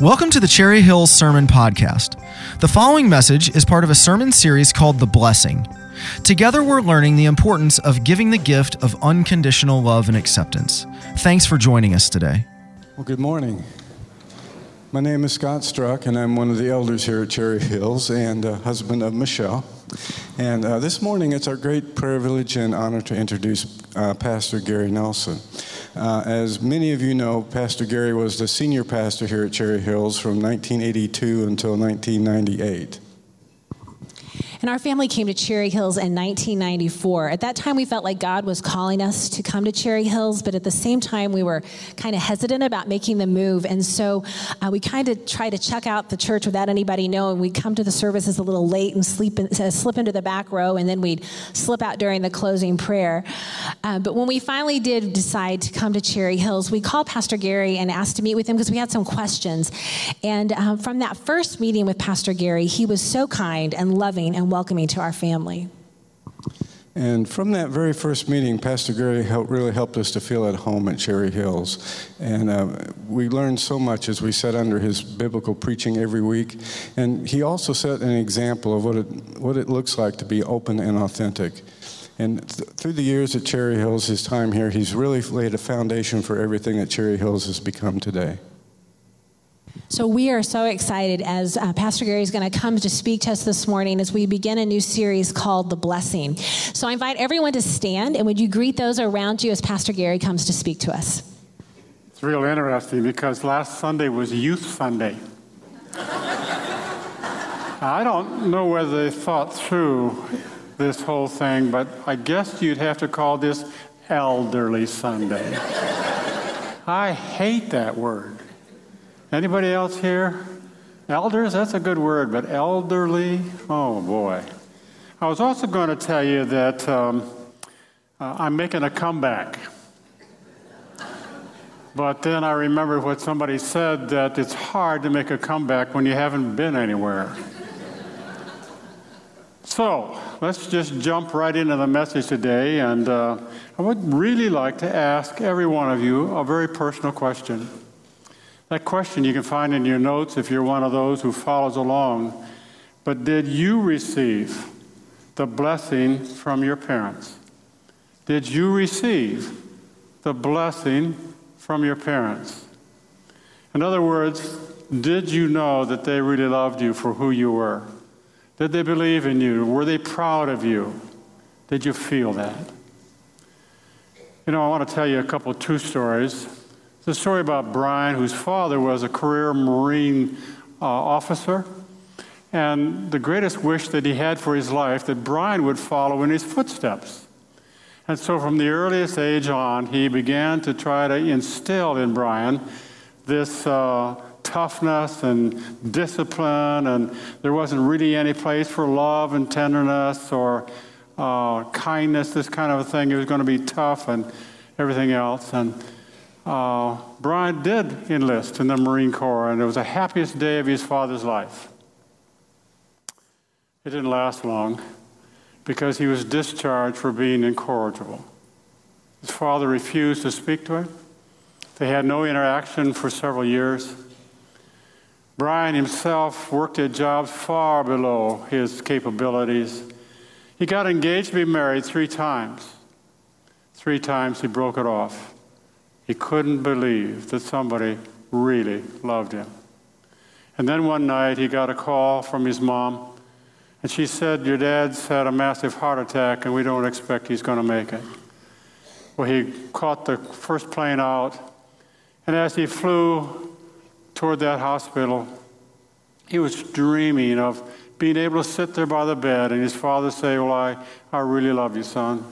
Welcome to the Cherry Hills Sermon Podcast. The following message is part of a sermon series called The Blessing. Together, we're learning the importance of giving the gift of unconditional love and acceptance. Thanks for joining us today. Well, good morning. My name is Scott Struck, and I'm one of the elders here at Cherry Hills and uh, husband of Michelle. And uh, this morning, it's our great privilege and honor to introduce uh, Pastor Gary Nelson. Uh, as many of you know, Pastor Gary was the senior pastor here at Cherry Hills from 1982 until 1998. And our family came to Cherry Hills in 1994. At that time, we felt like God was calling us to come to Cherry Hills, but at the same time, we were kind of hesitant about making the move. And so uh, we kind of tried to check out the church without anybody knowing. We'd come to the services a little late and sleep in, uh, slip into the back row, and then we'd slip out during the closing prayer. Uh, but when we finally did decide to come to Cherry Hills, we called Pastor Gary and asked to meet with him because we had some questions. And um, from that first meeting with Pastor Gary, he was so kind and loving and welcoming to our family. And from that very first meeting, Pastor Gary helped, really helped us to feel at home at Cherry Hills. And uh, we learned so much as we sat under his biblical preaching every week. And he also set an example of what it, what it looks like to be open and authentic. And th- through the years at Cherry Hills, his time here, he's really laid a foundation for everything that Cherry Hills has become today. So we are so excited as uh, Pastor Gary is going to come to speak to us this morning as we begin a new series called The Blessing. So I invite everyone to stand and would you greet those around you as Pastor Gary comes to speak to us? It's real interesting because last Sunday was Youth Sunday. I don't know whether they thought through this whole thing, but I guess you'd have to call this Elderly Sunday. I hate that word. Anybody else here? Elders, that's a good word, but elderly, oh boy. I was also going to tell you that um, uh, I'm making a comeback. But then I remembered what somebody said that it's hard to make a comeback when you haven't been anywhere. so let's just jump right into the message today. And uh, I would really like to ask every one of you a very personal question. That question you can find in your notes if you're one of those who follows along. But did you receive the blessing from your parents? Did you receive the blessing from your parents? In other words, did you know that they really loved you for who you were? Did they believe in you? Were they proud of you? Did you feel that? You know, I want to tell you a couple of true stories. It's a story about Brian, whose father was a career Marine uh, officer. And the greatest wish that he had for his life that Brian would follow in his footsteps. And so, from the earliest age on, he began to try to instill in Brian this uh, toughness and discipline, and there wasn't really any place for love and tenderness or uh, kindness, this kind of a thing. It was going to be tough and everything else. And uh, Brian did enlist in the Marine Corps, and it was the happiest day of his father's life. It didn't last long because he was discharged for being incorrigible. His father refused to speak to him. They had no interaction for several years. Brian himself worked at jobs far below his capabilities. He got engaged to be married three times. Three times he broke it off. He couldn't believe that somebody really loved him. And then one night he got a call from his mom, and she said, Your dad's had a massive heart attack, and we don't expect he's going to make it. Well, he caught the first plane out, and as he flew toward that hospital, he was dreaming of being able to sit there by the bed and his father say, Well, I, I really love you, son.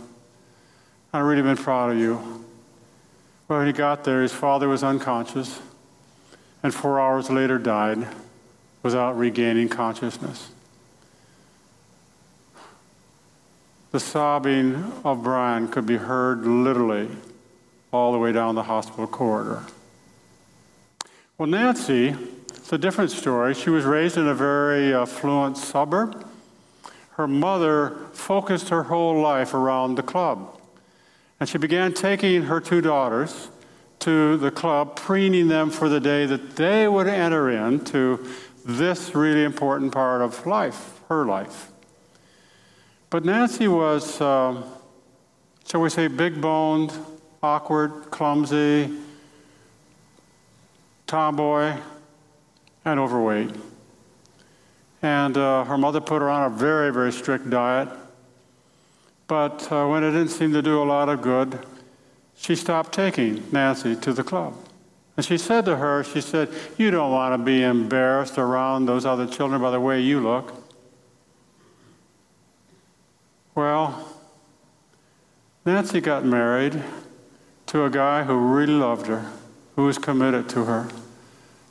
I've really been proud of you. When he got there, his father was unconscious and four hours later died without regaining consciousness. The sobbing of Brian could be heard literally all the way down the hospital corridor. Well, Nancy, it's a different story. She was raised in a very uh, affluent suburb. Her mother focused her whole life around the club. And she began taking her two daughters to the club, preening them for the day that they would enter into this really important part of life, her life. But Nancy was, um, shall we say, big boned, awkward, clumsy, tomboy, and overweight. And uh, her mother put her on a very, very strict diet. But uh, when it didn't seem to do a lot of good, she stopped taking Nancy to the club. And she said to her, she said, You don't want to be embarrassed around those other children by the way you look. Well, Nancy got married to a guy who really loved her, who was committed to her.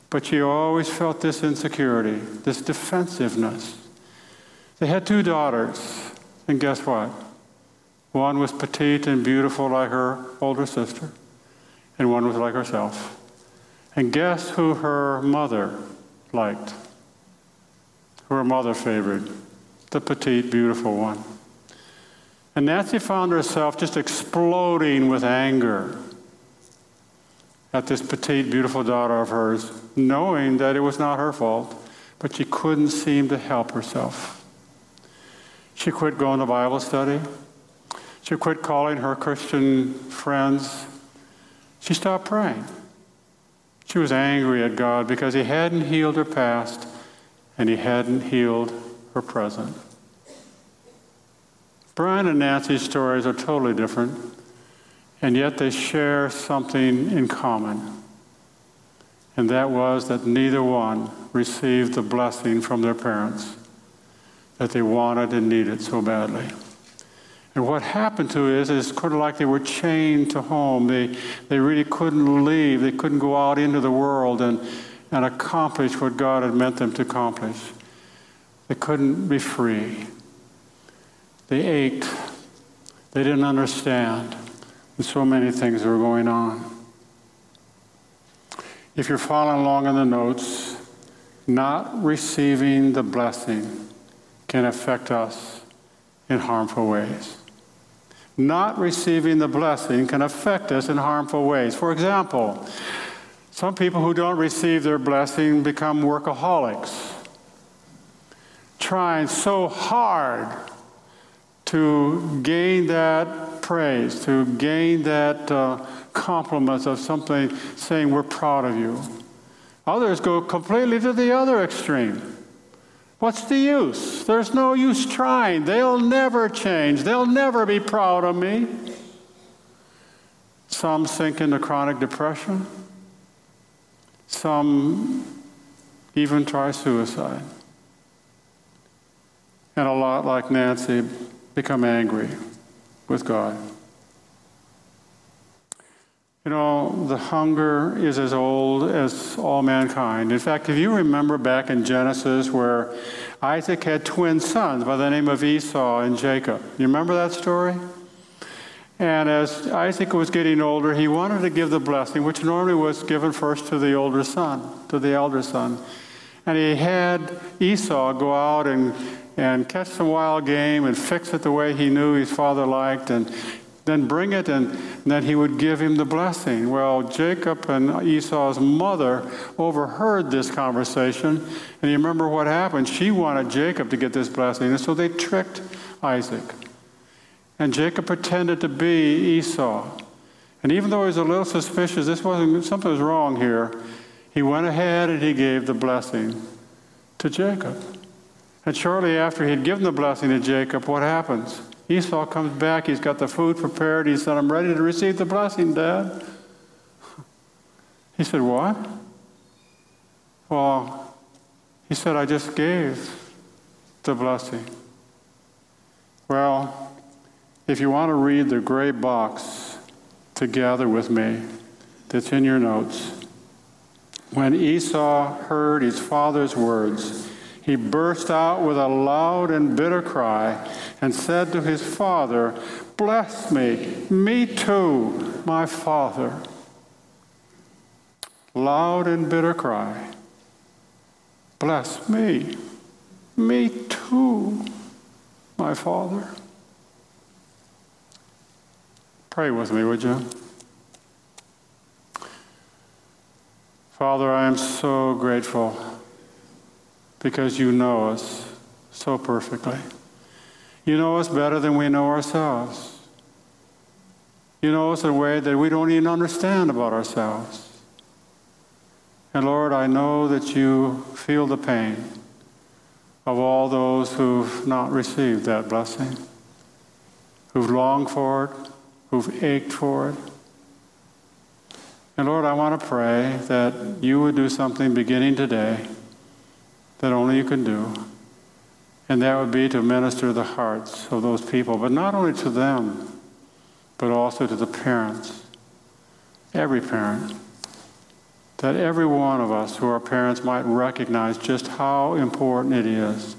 But she always felt this insecurity, this defensiveness. They had two daughters, and guess what? One was petite and beautiful like her older sister, and one was like herself. And guess who her mother liked? Who her mother favored? The petite, beautiful one. And Nancy found herself just exploding with anger at this petite, beautiful daughter of hers, knowing that it was not her fault, but she couldn't seem to help herself. She quit going to Bible study. She quit calling her Christian friends. She stopped praying. She was angry at God because He hadn't healed her past and He hadn't healed her present. Brian and Nancy's stories are totally different, and yet they share something in common. And that was that neither one received the blessing from their parents that they wanted and needed so badly. And what happened to is, is kind of like they were chained to home. They, they really couldn't leave. They couldn't go out into the world and, and accomplish what God had meant them to accomplish. They couldn't be free. They ached. They didn't understand. And so many things were going on. If you're following along in the notes, not receiving the blessing can affect us in harmful ways. Not receiving the blessing can affect us in harmful ways. For example, some people who don't receive their blessing become workaholics, trying so hard to gain that praise, to gain that uh, compliment of something saying, We're proud of you. Others go completely to the other extreme. What's the use? There's no use trying. They'll never change. They'll never be proud of me. Some sink into chronic depression. Some even try suicide. And a lot like Nancy become angry with God. You know, the hunger is as old as all mankind. In fact, if you remember back in Genesis where Isaac had twin sons by the name of Esau and Jacob, you remember that story? And as Isaac was getting older, he wanted to give the blessing, which normally was given first to the older son, to the elder son. And he had Esau go out and and catch some wild game and fix it the way he knew his father liked and then bring it and then he would give him the blessing. Well, Jacob and Esau's mother overheard this conversation and you remember what happened? She wanted Jacob to get this blessing and so they tricked Isaac. And Jacob pretended to be Esau. And even though he was a little suspicious, this wasn't something was wrong here, he went ahead and he gave the blessing to Jacob. And shortly after he had given the blessing to Jacob, what happens? Esau comes back. He's got the food prepared. He said, I'm ready to receive the blessing, Dad. He said, What? Well, he said, I just gave the blessing. Well, if you want to read the gray box together with me, that's in your notes. When Esau heard his father's words, he burst out with a loud and bitter cry and said to his father, Bless me, me too, my father. Loud and bitter cry. Bless me, me too, my father. Pray with me, would you? Father, I am so grateful because you know us so perfectly. You know us better than we know ourselves. You know us in a way that we don't even understand about ourselves. And Lord, I know that you feel the pain of all those who've not received that blessing, who've longed for it, who've ached for it. And Lord, I want to pray that you would do something beginning today that only you can do. And that would be to minister the hearts of those people, but not only to them, but also to the parents, every parent. That every one of us who are parents might recognize just how important it is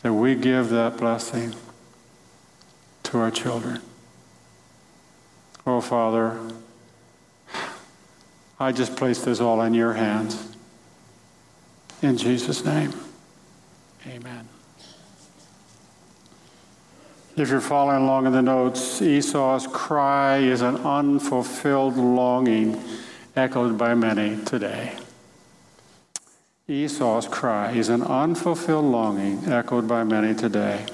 that we give that blessing to our children. Oh, Father, I just place this all in your hands. In Jesus' name, amen. If you're following along in the notes, Esau's cry is an unfulfilled longing echoed by many today. Esau's cry is an unfulfilled longing echoed by many today.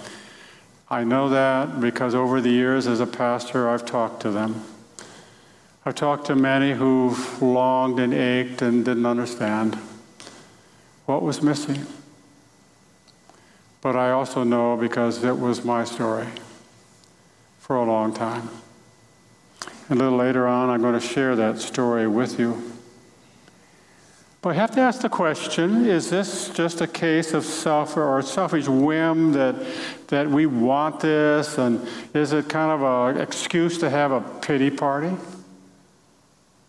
I know that because over the years as a pastor, I've talked to them. I've talked to many who've longed and ached and didn't understand what was missing. But I also know because it was my story for a long time. A little later on, I'm going to share that story with you. But I have to ask the question is this just a case of self or selfish whim that, that we want this? And is it kind of an excuse to have a pity party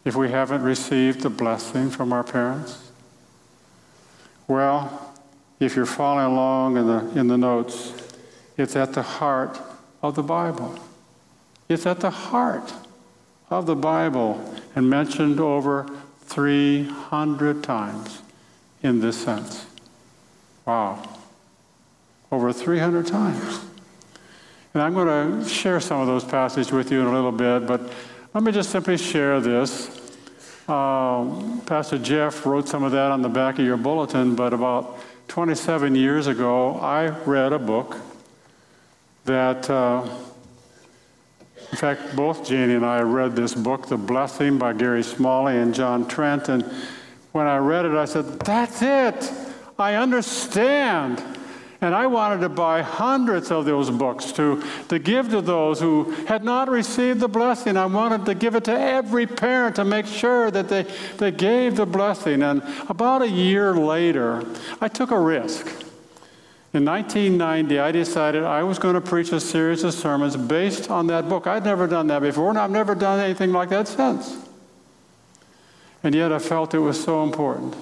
if we haven't received the blessing from our parents? Well, if you're following along in the, in the notes, it's at the heart of the Bible. It's at the heart of the Bible and mentioned over 300 times in this sense. Wow. Over 300 times. And I'm going to share some of those passages with you in a little bit, but let me just simply share this. Uh, Pastor Jeff wrote some of that on the back of your bulletin, but about 27 years ago, I read a book that, uh, in fact, both Janie and I read this book, The Blessing by Gary Smalley and John Trent. And when I read it, I said, That's it. I understand. And I wanted to buy hundreds of those books to, to give to those who had not received the blessing. I wanted to give it to every parent to make sure that they, they gave the blessing. And about a year later, I took a risk. In 1990, I decided I was going to preach a series of sermons based on that book. I'd never done that before, and I've never done anything like that since. And yet I felt it was so important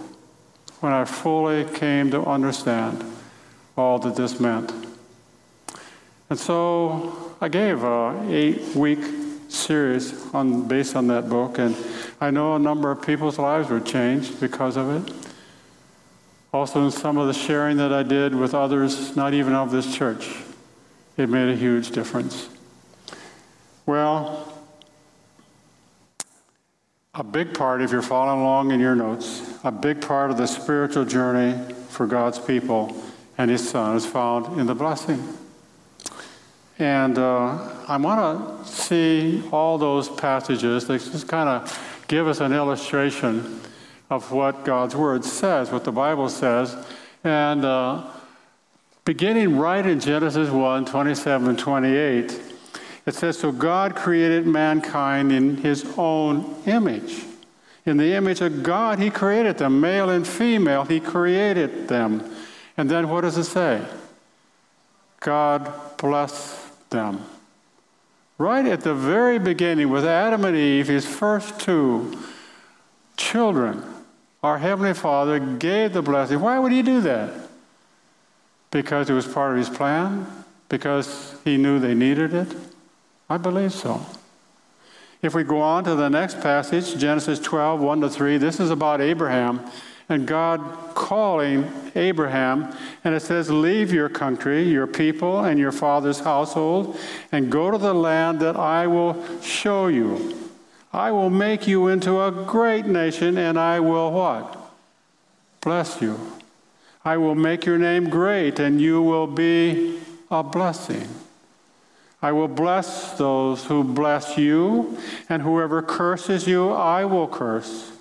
when I fully came to understand all that this meant. And so I gave a eight-week series on, based on that book, and I know a number of people's lives were changed because of it. Also, in some of the sharing that I did with others, not even of this church, it made a huge difference. Well, a big part, if you're following along in your notes, a big part of the spiritual journey for God's people and his son is found in the blessing. And uh, I want to see all those passages that just kind of give us an illustration of what God's word says, what the Bible says. And uh, beginning right in Genesis 1 27 28, it says, So God created mankind in his own image. In the image of God, he created them, male and female, he created them. And then what does it say? God bless them. Right at the very beginning, with Adam and Eve, his first two children, our Heavenly Father gave the blessing. Why would he do that? Because it was part of his plan? Because he knew they needed it? I believe so. If we go on to the next passage, Genesis 12, 1 to 3, this is about Abraham and God calling Abraham, and it says, Leave your country, your people, and your father's household, and go to the land that I will show you. I will make you into a great nation, and I will what? Bless you. I will make your name great, and you will be a blessing. I will bless those who bless you, and whoever curses you, I will curse.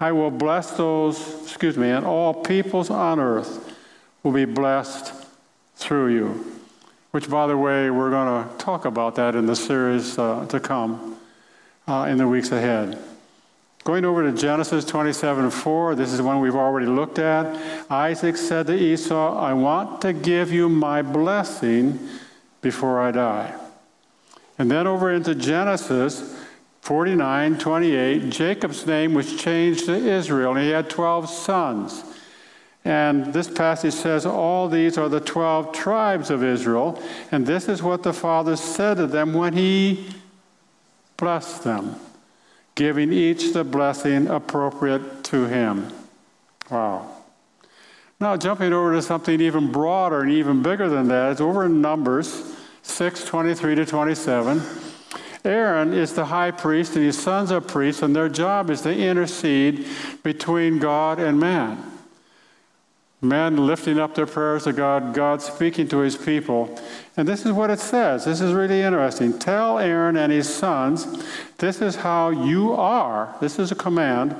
I will bless those, excuse me, and all peoples on earth will be blessed through you. Which, by the way, we're going to talk about that in the series uh, to come uh, in the weeks ahead. Going over to Genesis 27 4, this is one we've already looked at. Isaac said to Esau, I want to give you my blessing before I die. And then over into Genesis 49 28, Jacob's name was changed to Israel, and he had 12 sons. And this passage says, All these are the 12 tribes of Israel, and this is what the Father said to them when he blessed them giving each the blessing appropriate to him. Wow. Now, jumping over to something even broader and even bigger than that, it's over in Numbers 6 23 to 27. Aaron is the high priest, and his sons are priests, and their job is to intercede between God and man. Men lifting up their prayers to God, God speaking to his people. And this is what it says. This is really interesting. Tell Aaron and his sons, this is how you are, this is a command,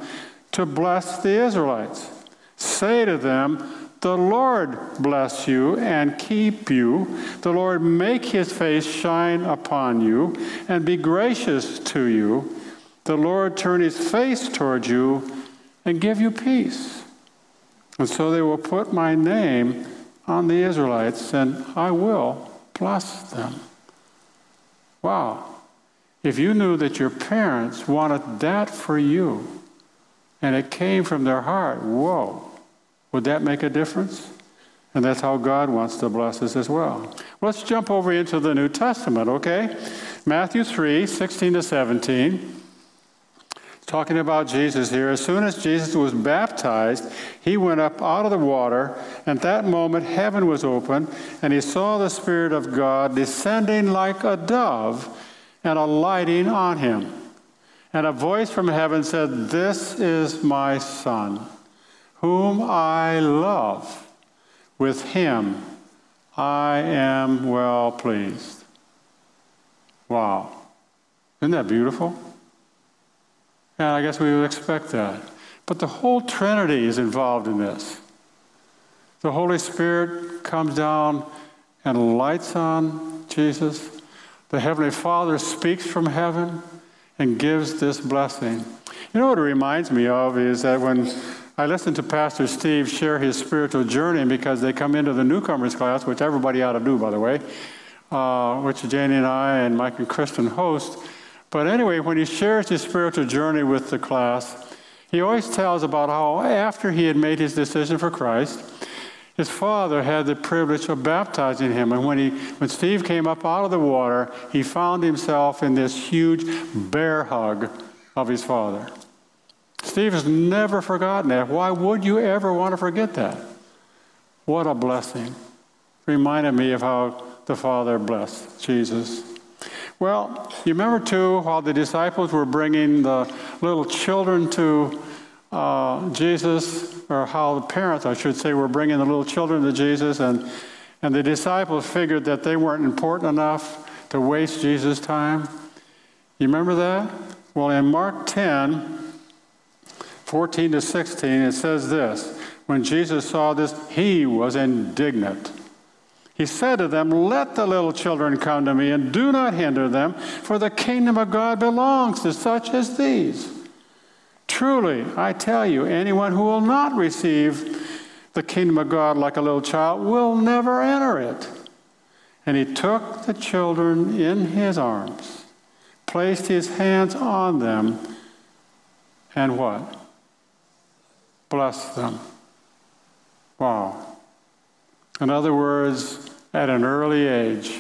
to bless the Israelites. Say to them, the Lord bless you and keep you. The Lord make his face shine upon you and be gracious to you. The Lord turn his face toward you and give you peace. And so they will put my name on the Israelites, and I will bless them. Wow. If you knew that your parents wanted that for you, and it came from their heart, whoa, would that make a difference? And that's how God wants to bless us as well. Let's jump over into the New Testament, okay? Matthew 3 16 to 17 talking about Jesus here. As soon as Jesus was baptized, he went up out of the water. At that moment, heaven was open, and he saw the Spirit of God descending like a dove and alighting on him. And a voice from heaven said, This is my Son, whom I love. With him I am well pleased. Wow. Isn't that beautiful? And I guess we would expect that. But the whole Trinity is involved in this. The Holy Spirit comes down and lights on Jesus. The Heavenly Father speaks from heaven and gives this blessing. You know what it reminds me of is that when I listen to Pastor Steve share his spiritual journey because they come into the newcomers class, which everybody ought to do, by the way, uh, which Janie and I and Mike and Kristen host. But anyway, when he shares his spiritual journey with the class, he always tells about how after he had made his decision for Christ, his father had the privilege of baptizing him. And when, he, when Steve came up out of the water, he found himself in this huge bear hug of his father. Steve has never forgotten that. Why would you ever want to forget that? What a blessing. Reminded me of how the Father blessed Jesus. Well, you remember too, while the disciples were bringing the little children to uh, Jesus, or how the parents, I should say, were bringing the little children to Jesus, and, and the disciples figured that they weren't important enough to waste Jesus' time. You remember that? Well, in Mark 10, 14 to 16, it says this When Jesus saw this, he was indignant. He said to them, Let the little children come to me, and do not hinder them, for the kingdom of God belongs to such as these. Truly, I tell you, anyone who will not receive the kingdom of God like a little child will never enter it. And he took the children in his arms, placed his hands on them, and what? Blessed them. Wow. In other words, at an early age,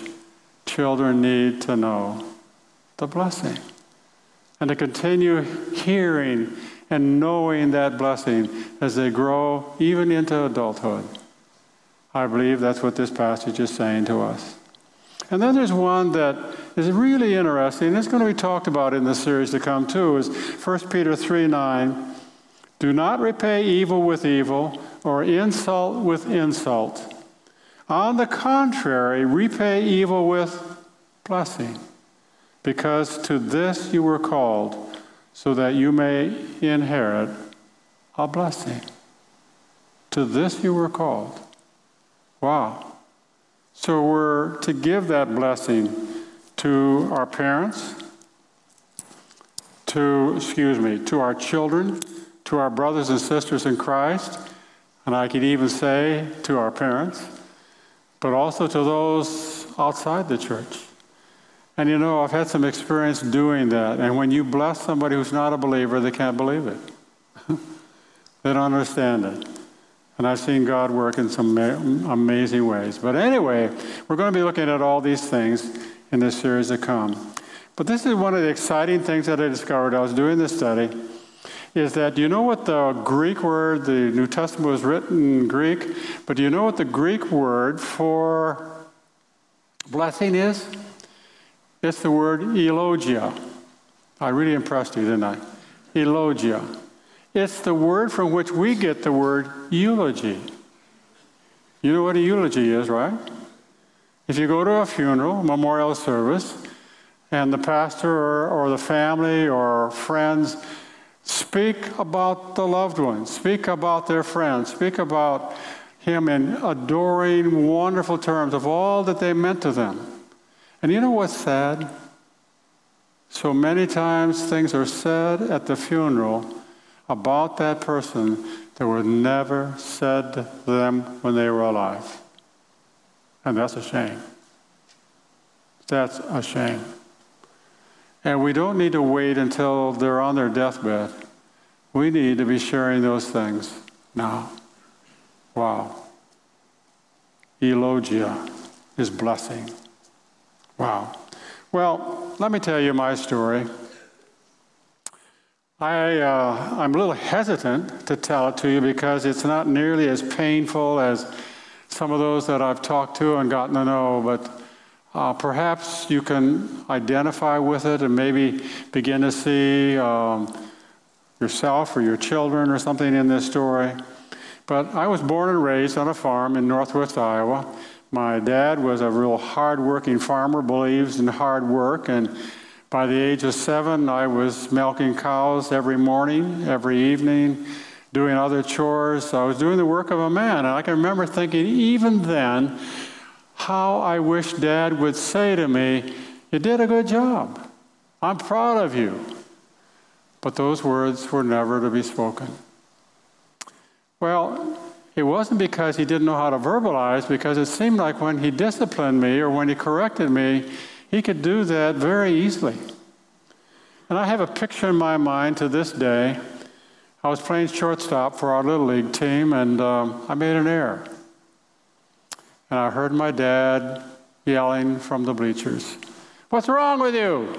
children need to know the blessing and to continue hearing and knowing that blessing as they grow even into adulthood. I believe that's what this passage is saying to us. And then there's one that is really interesting, and it's going to be talked about in the series to come too, is 1 Peter 3 9. Do not repay evil with evil or insult with insult. On the contrary, repay evil with blessing, because to this you were called, so that you may inherit a blessing. To this you were called. Wow. So we're to give that blessing to our parents, to, excuse me, to our children, to our brothers and sisters in Christ, and I could even say to our parents, but also to those outside the church. And you know, I've had some experience doing that. And when you bless somebody who's not a believer, they can't believe it. they don't understand it. And I've seen God work in some amazing ways. But anyway, we're going to be looking at all these things in this series to come. But this is one of the exciting things that I discovered. I was doing this study. Is that do you know what the Greek word, the New Testament was written in Greek, but do you know what the Greek word for blessing is? It's the word eulogia. I really impressed you, didn't I? Eulogia. It's the word from which we get the word eulogy. You know what a eulogy is, right? If you go to a funeral, memorial service, and the pastor or, or the family or friends speak about the loved ones, speak about their friends, speak about him in adoring, wonderful terms of all that they meant to them. And you know what's sad? So many times things are said at the funeral about that person that were never said to them when they were alive. And that's a shame. That's a shame. And we don't need to wait until they're on their deathbed. We need to be sharing those things now. Wow. Eulogia is blessing. Wow. Well, let me tell you my story. I, uh, I'm a little hesitant to tell it to you because it's not nearly as painful as some of those that I've talked to and gotten to know, but uh, perhaps you can identify with it and maybe begin to see um, yourself or your children or something in this story. But I was born and raised on a farm in northwest Iowa. My dad was a real hard-working farmer, believes in hard work, and by the age of seven, I was milking cows every morning, every evening, doing other chores. I was doing the work of a man, and I can remember thinking, even then, how I wish Dad would say to me, You did a good job. I'm proud of you. But those words were never to be spoken. Well, it wasn't because he didn't know how to verbalize, because it seemed like when he disciplined me or when he corrected me, he could do that very easily. And I have a picture in my mind to this day. I was playing shortstop for our Little League team, and um, I made an error. And I heard my dad yelling from the bleachers, What's wrong with you?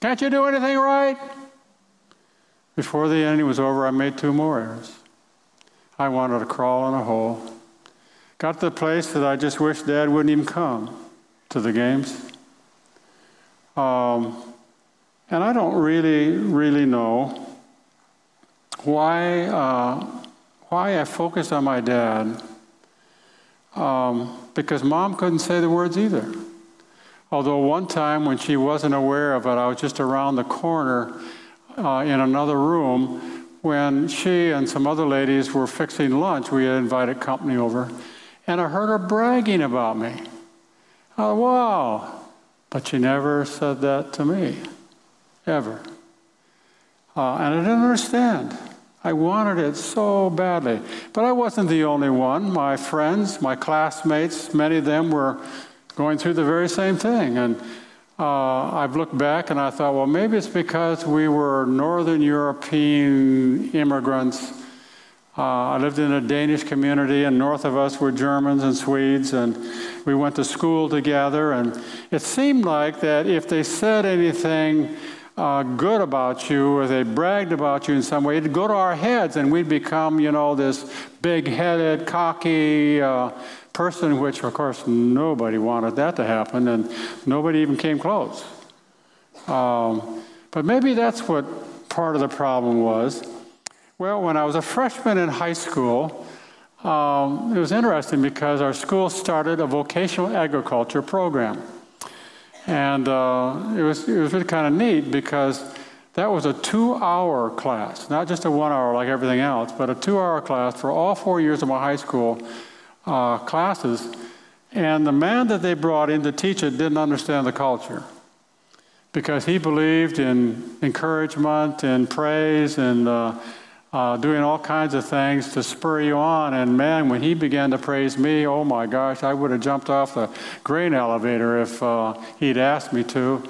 Can't you do anything right? Before the inning was over, I made two more errors. I wanted to crawl in a hole. Got to the place that I just wished Dad wouldn't even come to the games. Um, and I don't really, really know why, uh, why I focused on my dad, um, because mom couldn't say the words either. Although one time when she wasn't aware of it, I was just around the corner uh, in another room when she and some other ladies were fixing lunch. We had invited company over, and I heard her bragging about me. Oh, wow. But she never said that to me, ever. Uh, and I didn't understand. I wanted it so badly. But I wasn't the only one. My friends, my classmates, many of them were going through the very same thing. And uh, I've looked back and I thought, well, maybe it's because we were Northern European immigrants. Uh, I lived in a Danish community, and north of us were Germans and Swedes, and we went to school together. And it seemed like that if they said anything uh, good about you or they bragged about you in some way, it'd go to our heads, and we'd become, you know, this big headed, cocky, uh, person which, of course, nobody wanted that to happen, and nobody even came close. Um, but maybe that's what part of the problem was. Well, when I was a freshman in high school, um, it was interesting because our school started a vocational agriculture program. And uh, it, was, it was really kind of neat because that was a two hour class, not just a one hour like everything else, but a two hour class for all four years of my high school uh, classes. And the man that they brought in to teach it didn't understand the culture because he believed in encouragement and praise and uh, uh, doing all kinds of things to spur you on. And man, when he began to praise me, oh my gosh, I would have jumped off the grain elevator if uh, he'd asked me to.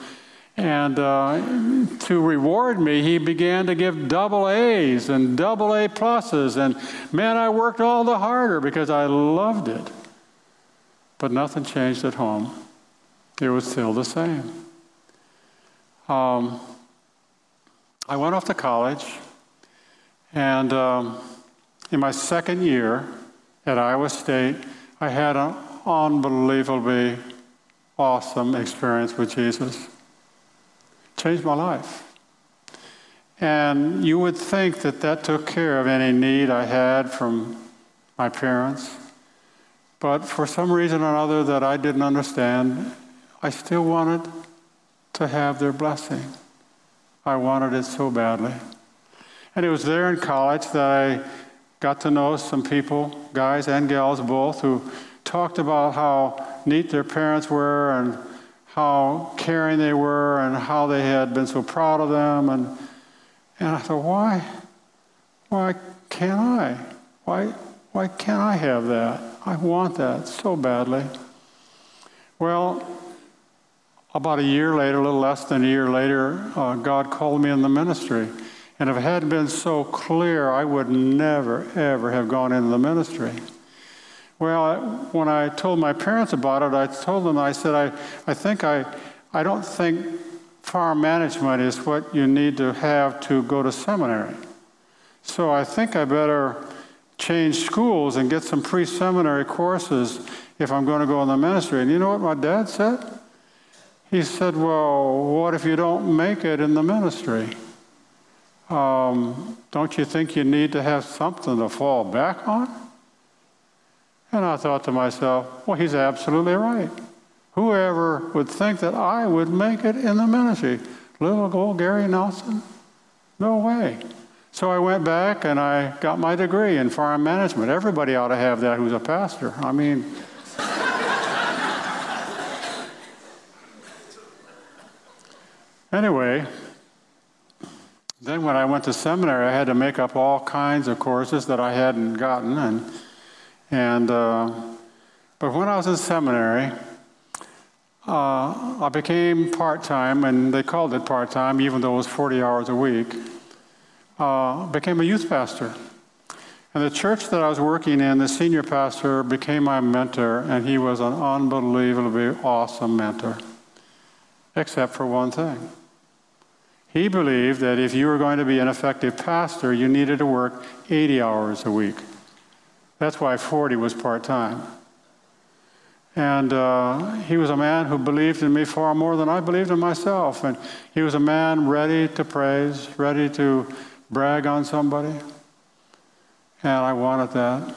And uh, to reward me, he began to give double A's and double A pluses. And man, I worked all the harder because I loved it. But nothing changed at home, it was still the same. Um, I went off to college, and um, in my second year at Iowa State, I had an unbelievably awesome experience with Jesus changed my life. And you would think that that took care of any need I had from my parents. But for some reason or other that I didn't understand, I still wanted to have their blessing. I wanted it so badly. And it was there in college that I got to know some people, guys and gals both, who talked about how neat their parents were and how caring they were and how they had been so proud of them. And, and I thought, why? Why can't I? Why, why can't I have that? I want that so badly. Well, about a year later, a little less than a year later, uh, God called me in the ministry. And if it hadn't been so clear, I would never, ever have gone into the ministry. Well, when I told my parents about it, I told them, I said, I, I think I, I don't think farm management is what you need to have to go to seminary. So I think I better change schools and get some pre seminary courses if I'm going to go in the ministry. And you know what my dad said? He said, Well, what if you don't make it in the ministry? Um, don't you think you need to have something to fall back on? And I thought to myself, well, he's absolutely right. Whoever would think that I would make it in the ministry? Little old Gary Nelson? No way. So I went back and I got my degree in farm management. Everybody ought to have that who's a pastor. I mean, anyway, then when I went to seminary, I had to make up all kinds of courses that I hadn't gotten. And and, uh, but when I was in seminary, uh, I became part time, and they called it part time, even though it was 40 hours a week. Uh, became a youth pastor. And the church that I was working in, the senior pastor became my mentor, and he was an unbelievably awesome mentor, except for one thing. He believed that if you were going to be an effective pastor, you needed to work 80 hours a week. That's why 40 was part time. And uh, he was a man who believed in me far more than I believed in myself. And he was a man ready to praise, ready to brag on somebody. And I wanted that.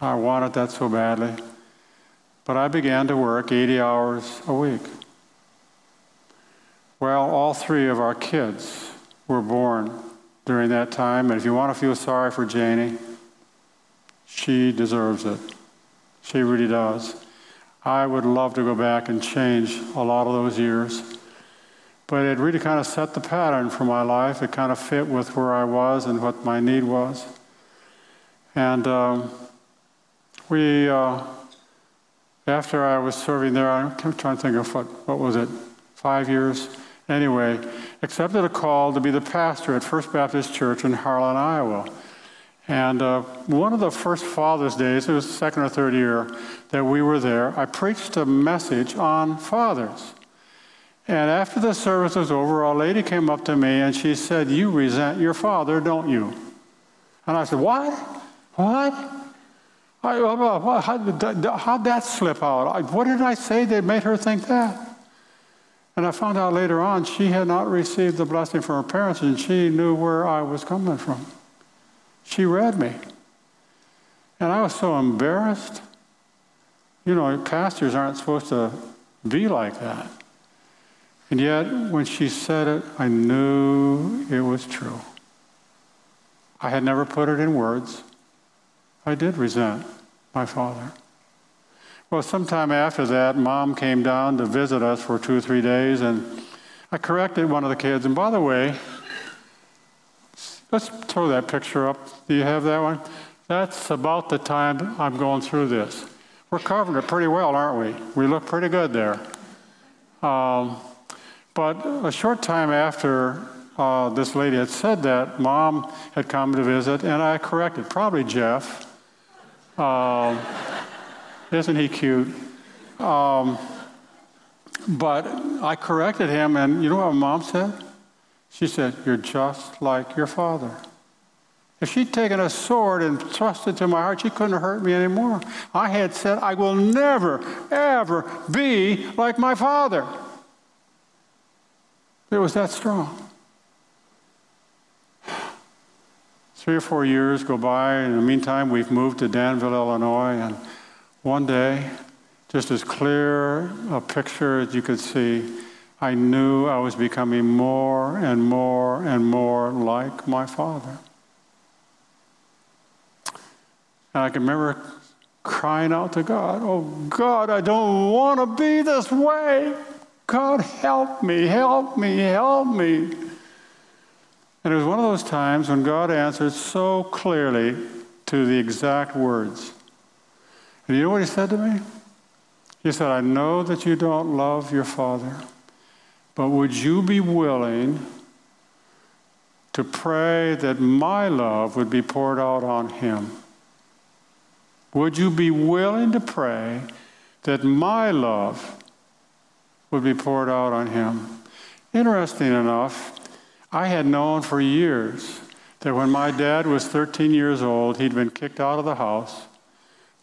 I wanted that so badly. But I began to work 80 hours a week. Well, all three of our kids were born during that time. And if you want to feel sorry for Janie, she deserves it. She really does. I would love to go back and change a lot of those years. But it really kind of set the pattern for my life. It kind of fit with where I was and what my need was. And um, we, uh, after I was serving there, I'm trying to think of what, what was it, five years? Anyway, accepted a call to be the pastor at First Baptist Church in Harlan, Iowa. And uh, one of the first Father's Days, it was the second or third year that we were there, I preached a message on fathers. And after the service was over, a lady came up to me and she said, You resent your father, don't you? And I said, What? What? I, how, how'd that slip out? What did I say that made her think that? And I found out later on she had not received the blessing from her parents and she knew where I was coming from. She read me. And I was so embarrassed. You know, pastors aren't supposed to be like that. And yet, when she said it, I knew it was true. I had never put it in words. I did resent my father. Well, sometime after that, mom came down to visit us for two or three days, and I corrected one of the kids. And by the way, let's throw that picture up. Do you have that one? That's about the time I'm going through this. We're covering it pretty well, aren't we? We look pretty good there. Um, but a short time after uh, this lady had said that, mom had come to visit, and I corrected, probably Jeff. Um, isn't he cute? Um, but I corrected him, and you know what mom said? She said, You're just like your father. If she'd taken a sword and thrust it to my heart, she couldn't have hurt me anymore. I had said, I will never, ever be like my father. It was that strong. Three or four years go by. And in the meantime, we've moved to Danville, Illinois, and one day, just as clear a picture as you could see, I knew I was becoming more and more and more like my father. And I can remember crying out to God, Oh God, I don't want to be this way. God, help me, help me, help me. And it was one of those times when God answered so clearly to the exact words. And you know what he said to me? He said, I know that you don't love your father, but would you be willing to pray that my love would be poured out on him? Would you be willing to pray that my love would be poured out on him? Interesting enough, I had known for years that when my dad was 13 years old, he'd been kicked out of the house,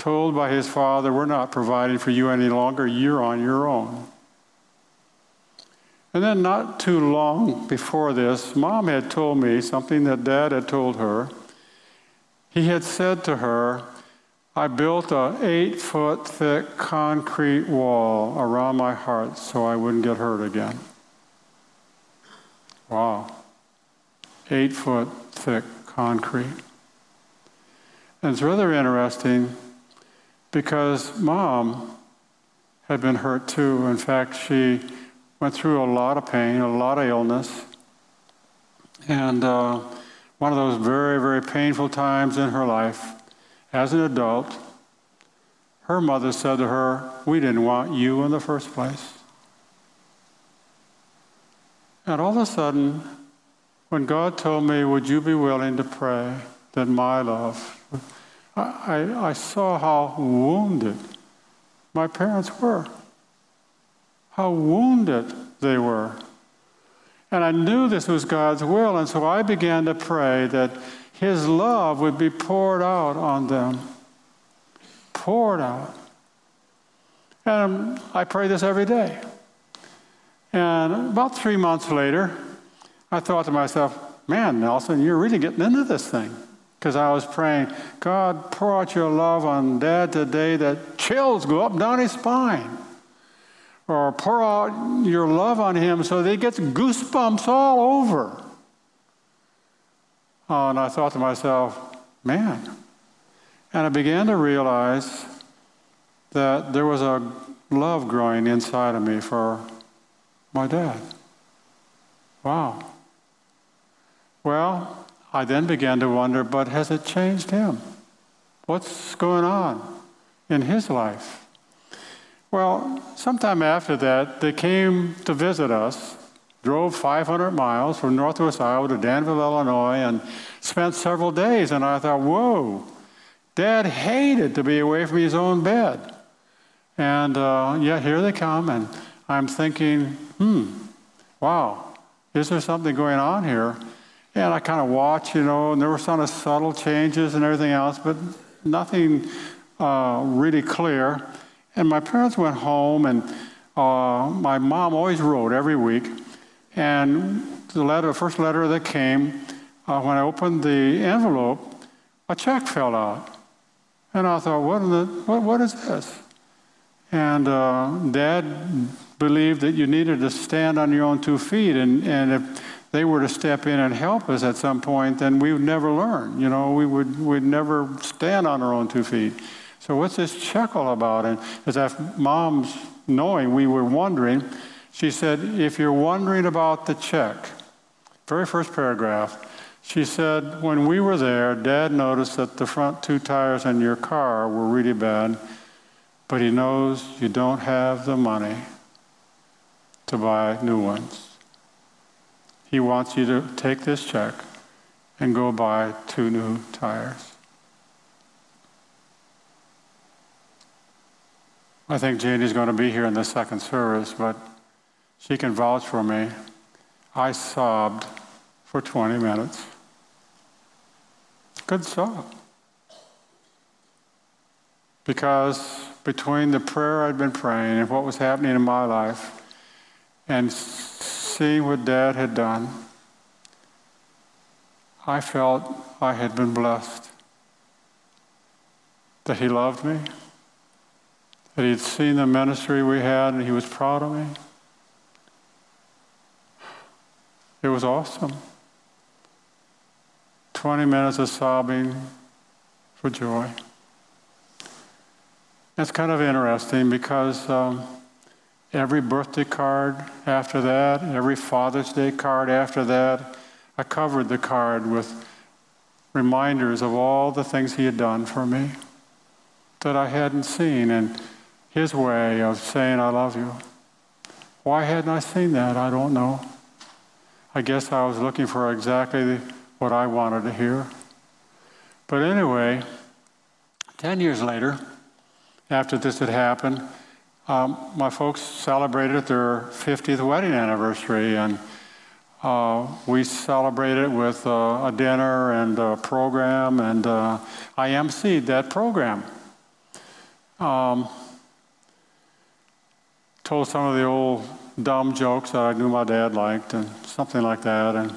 told by his father, We're not providing for you any longer, you're on your own. And then, not too long before this, mom had told me something that dad had told her. He had said to her, I built a eight foot thick concrete wall around my heart so I wouldn't get hurt again. Wow. Eight foot thick concrete. And it's rather interesting because mom had been hurt too. In fact, she went through a lot of pain, a lot of illness. And uh, one of those very, very painful times in her life as an adult, her mother said to her, We didn't want you in the first place. And all of a sudden, when God told me, Would you be willing to pray that my love, I, I saw how wounded my parents were, how wounded they were. And I knew this was God's will, and so I began to pray that his love would be poured out on them. Poured out. And I pray this every day. And about three months later, I thought to myself, man, Nelson, you're really getting into this thing. Because I was praying, God, pour out your love on dad today that chills go up down his spine. Or pour out your love on him so that he gets goosebumps all over. Oh, and I thought to myself, man. And I began to realize that there was a love growing inside of me for my dad. Wow. Well, I then began to wonder, but has it changed him? What's going on in his life? Well, sometime after that, they came to visit us drove 500 miles from northwest Iowa to Danville, Illinois, and spent several days. And I thought, whoa, Dad hated to be away from his own bed. And uh, yet here they come, and I'm thinking, hmm, wow, is there something going on here? And I kind of watch, you know, and there were some subtle changes and everything else, but nothing uh, really clear. And my parents went home, and uh, my mom always wrote every week. And the letter, the first letter that came, uh, when I opened the envelope, a check fell out. And I thought, what, the, what, what is this? And uh, Dad believed that you needed to stand on your own two feet. And, and if they were to step in and help us at some point, then we would never learn. You know, we would we'd never stand on our own two feet. So what's this check all about? And as that mom's knowing, we were wondering, she said, if you're wondering about the check, very first paragraph, she said, when we were there, Dad noticed that the front two tires in your car were really bad, but he knows you don't have the money to buy new ones. He wants you to take this check and go buy two new tires. I think Janie's going to be here in the second service, but she can vouch for me. I sobbed for 20 minutes. Good sob. Because between the prayer I'd been praying and what was happening in my life, and seeing what Dad had done, I felt I had been blessed. That He loved me, that He'd seen the ministry we had and He was proud of me. It was awesome. 20 minutes of sobbing for joy. That's kind of interesting because. Um, Every birthday card after that, every Father's Day card after that, I covered the card with reminders of all the things he had done for me that I hadn't seen and his way of saying, I love you. Why hadn't I seen that? I don't know. I guess I was looking for exactly what I wanted to hear. But anyway, 10 years later, after this had happened, um, my folks celebrated their 50th wedding anniversary, and uh, we celebrated with uh, a dinner and a program, and uh, I emceed that program. Um, told some of the old dumb jokes that I knew my dad liked, and something like that. And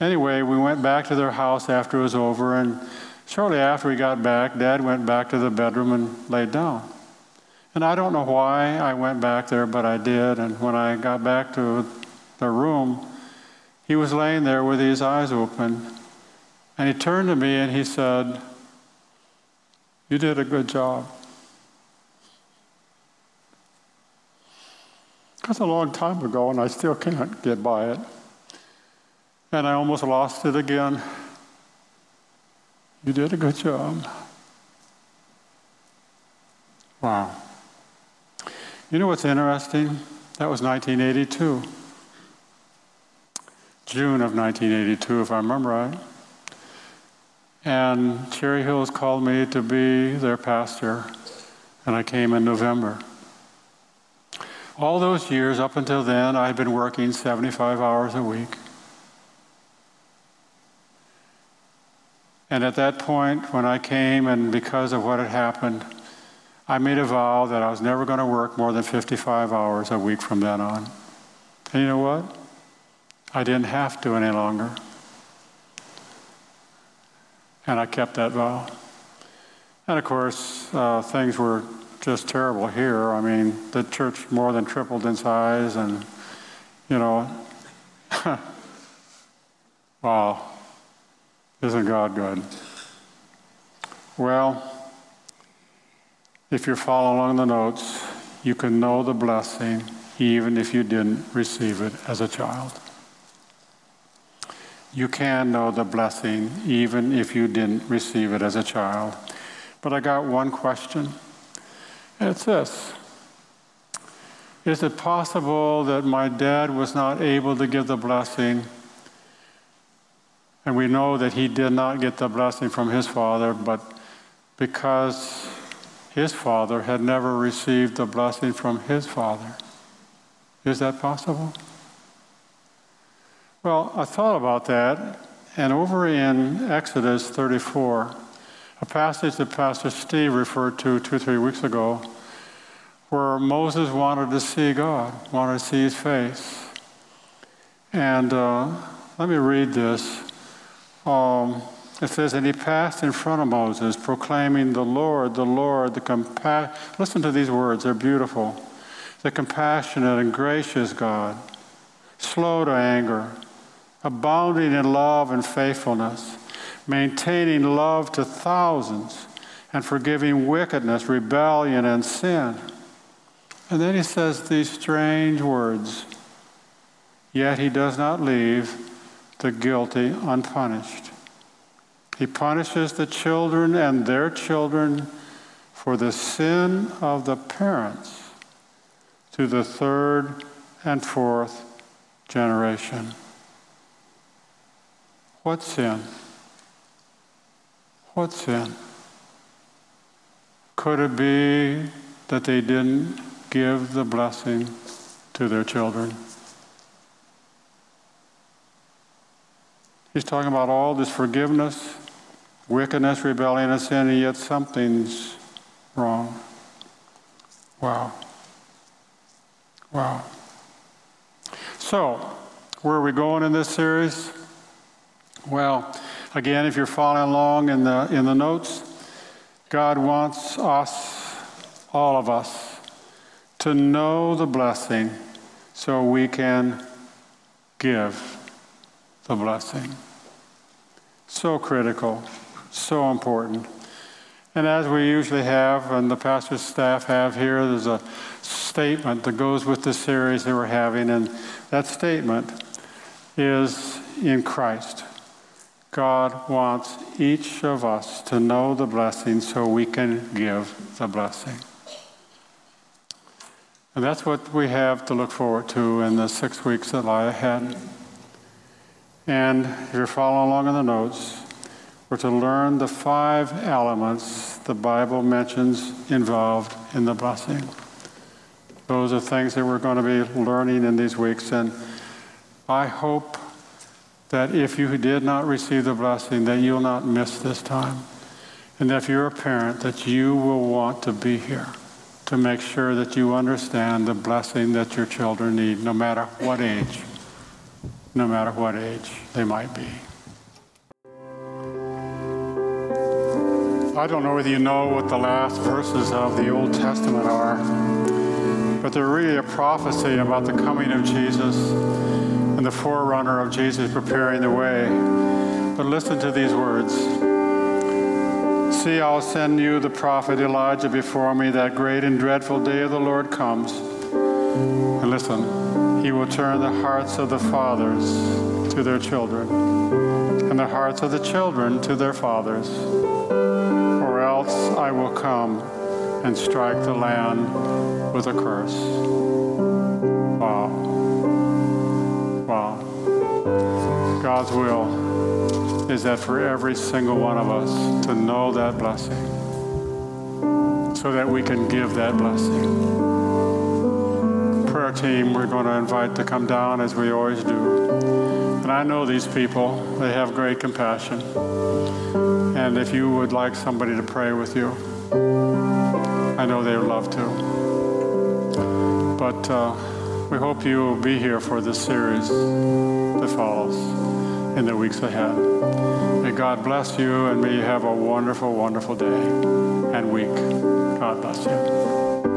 anyway, we went back to their house after it was over, and shortly after we got back, Dad went back to the bedroom and laid down. And I don't know why I went back there, but I did. And when I got back to the room, he was laying there with his eyes open. And he turned to me and he said, You did a good job. That's a long time ago, and I still can't get by it. And I almost lost it again. You did a good job. Wow. You know what's interesting? That was 1982. June of 1982, if I remember right. And Cherry Hills called me to be their pastor, and I came in November. All those years up until then, I had been working 75 hours a week. And at that point, when I came, and because of what had happened, I made a vow that I was never going to work more than 55 hours a week from then on. And you know what? I didn't have to any longer. And I kept that vow. And of course, uh, things were just terrible here. I mean, the church more than tripled in size, and, you know, wow, isn't God good? Well, if you're following along the notes, you can know the blessing even if you didn't receive it as a child. You can know the blessing even if you didn't receive it as a child. But I got one question, it's this Is it possible that my dad was not able to give the blessing? And we know that he did not get the blessing from his father, but because his father had never received the blessing from his father. Is that possible? Well, I thought about that, and over in Exodus 34, a passage that Pastor Steve referred to two three weeks ago, where Moses wanted to see God, wanted to see his face. And uh, let me read this. Um, it says, And he passed in front of Moses, proclaiming, The Lord, the Lord, the compassion. Listen to these words, they're beautiful. The compassionate and gracious God, slow to anger, abounding in love and faithfulness, maintaining love to thousands, and forgiving wickedness, rebellion, and sin. And then he says these strange words Yet he does not leave the guilty unpunished. He punishes the children and their children for the sin of the parents to the third and fourth generation. What sin? What sin? Could it be that they didn't give the blessing to their children? He's talking about all this forgiveness, wickedness, rebellion, and sin, and yet something's wrong. Wow. Wow. So, where are we going in this series? Well, again, if you're following along in the, in the notes, God wants us, all of us, to know the blessing so we can give the blessing. So critical, so important. And as we usually have, and the pastor's staff have here, there's a statement that goes with the series that we're having, and that statement is in Christ. God wants each of us to know the blessing so we can give the blessing. And that's what we have to look forward to in the six weeks that lie ahead. And if you're following along in the notes, we're to learn the five elements the Bible mentions involved in the blessing. Those are things that we're going to be learning in these weeks. And I hope that if you did not receive the blessing, that you'll not miss this time. And if you're a parent, that you will want to be here to make sure that you understand the blessing that your children need, no matter what age no matter what age they might be. I don't know whether you know what the last verses of the Old Testament are, but they're really a prophecy about the coming of Jesus and the forerunner of Jesus preparing the way. But listen to these words. See, I'll send you the prophet Elijah before me. That great and dreadful day of the Lord comes. And listen, he will turn the hearts of the fathers to their children, and the hearts of the children to their fathers. Else I will come and strike the land with a curse. Wow. Wow. God's will is that for every single one of us to know that blessing so that we can give that blessing prayer team we're going to invite to come down as we always do. And I know these people, they have great compassion. And if you would like somebody to pray with you, I know they would love to. But uh, we hope you will be here for this series that follows in the weeks ahead. May God bless you and may you have a wonderful, wonderful day and week. God bless you.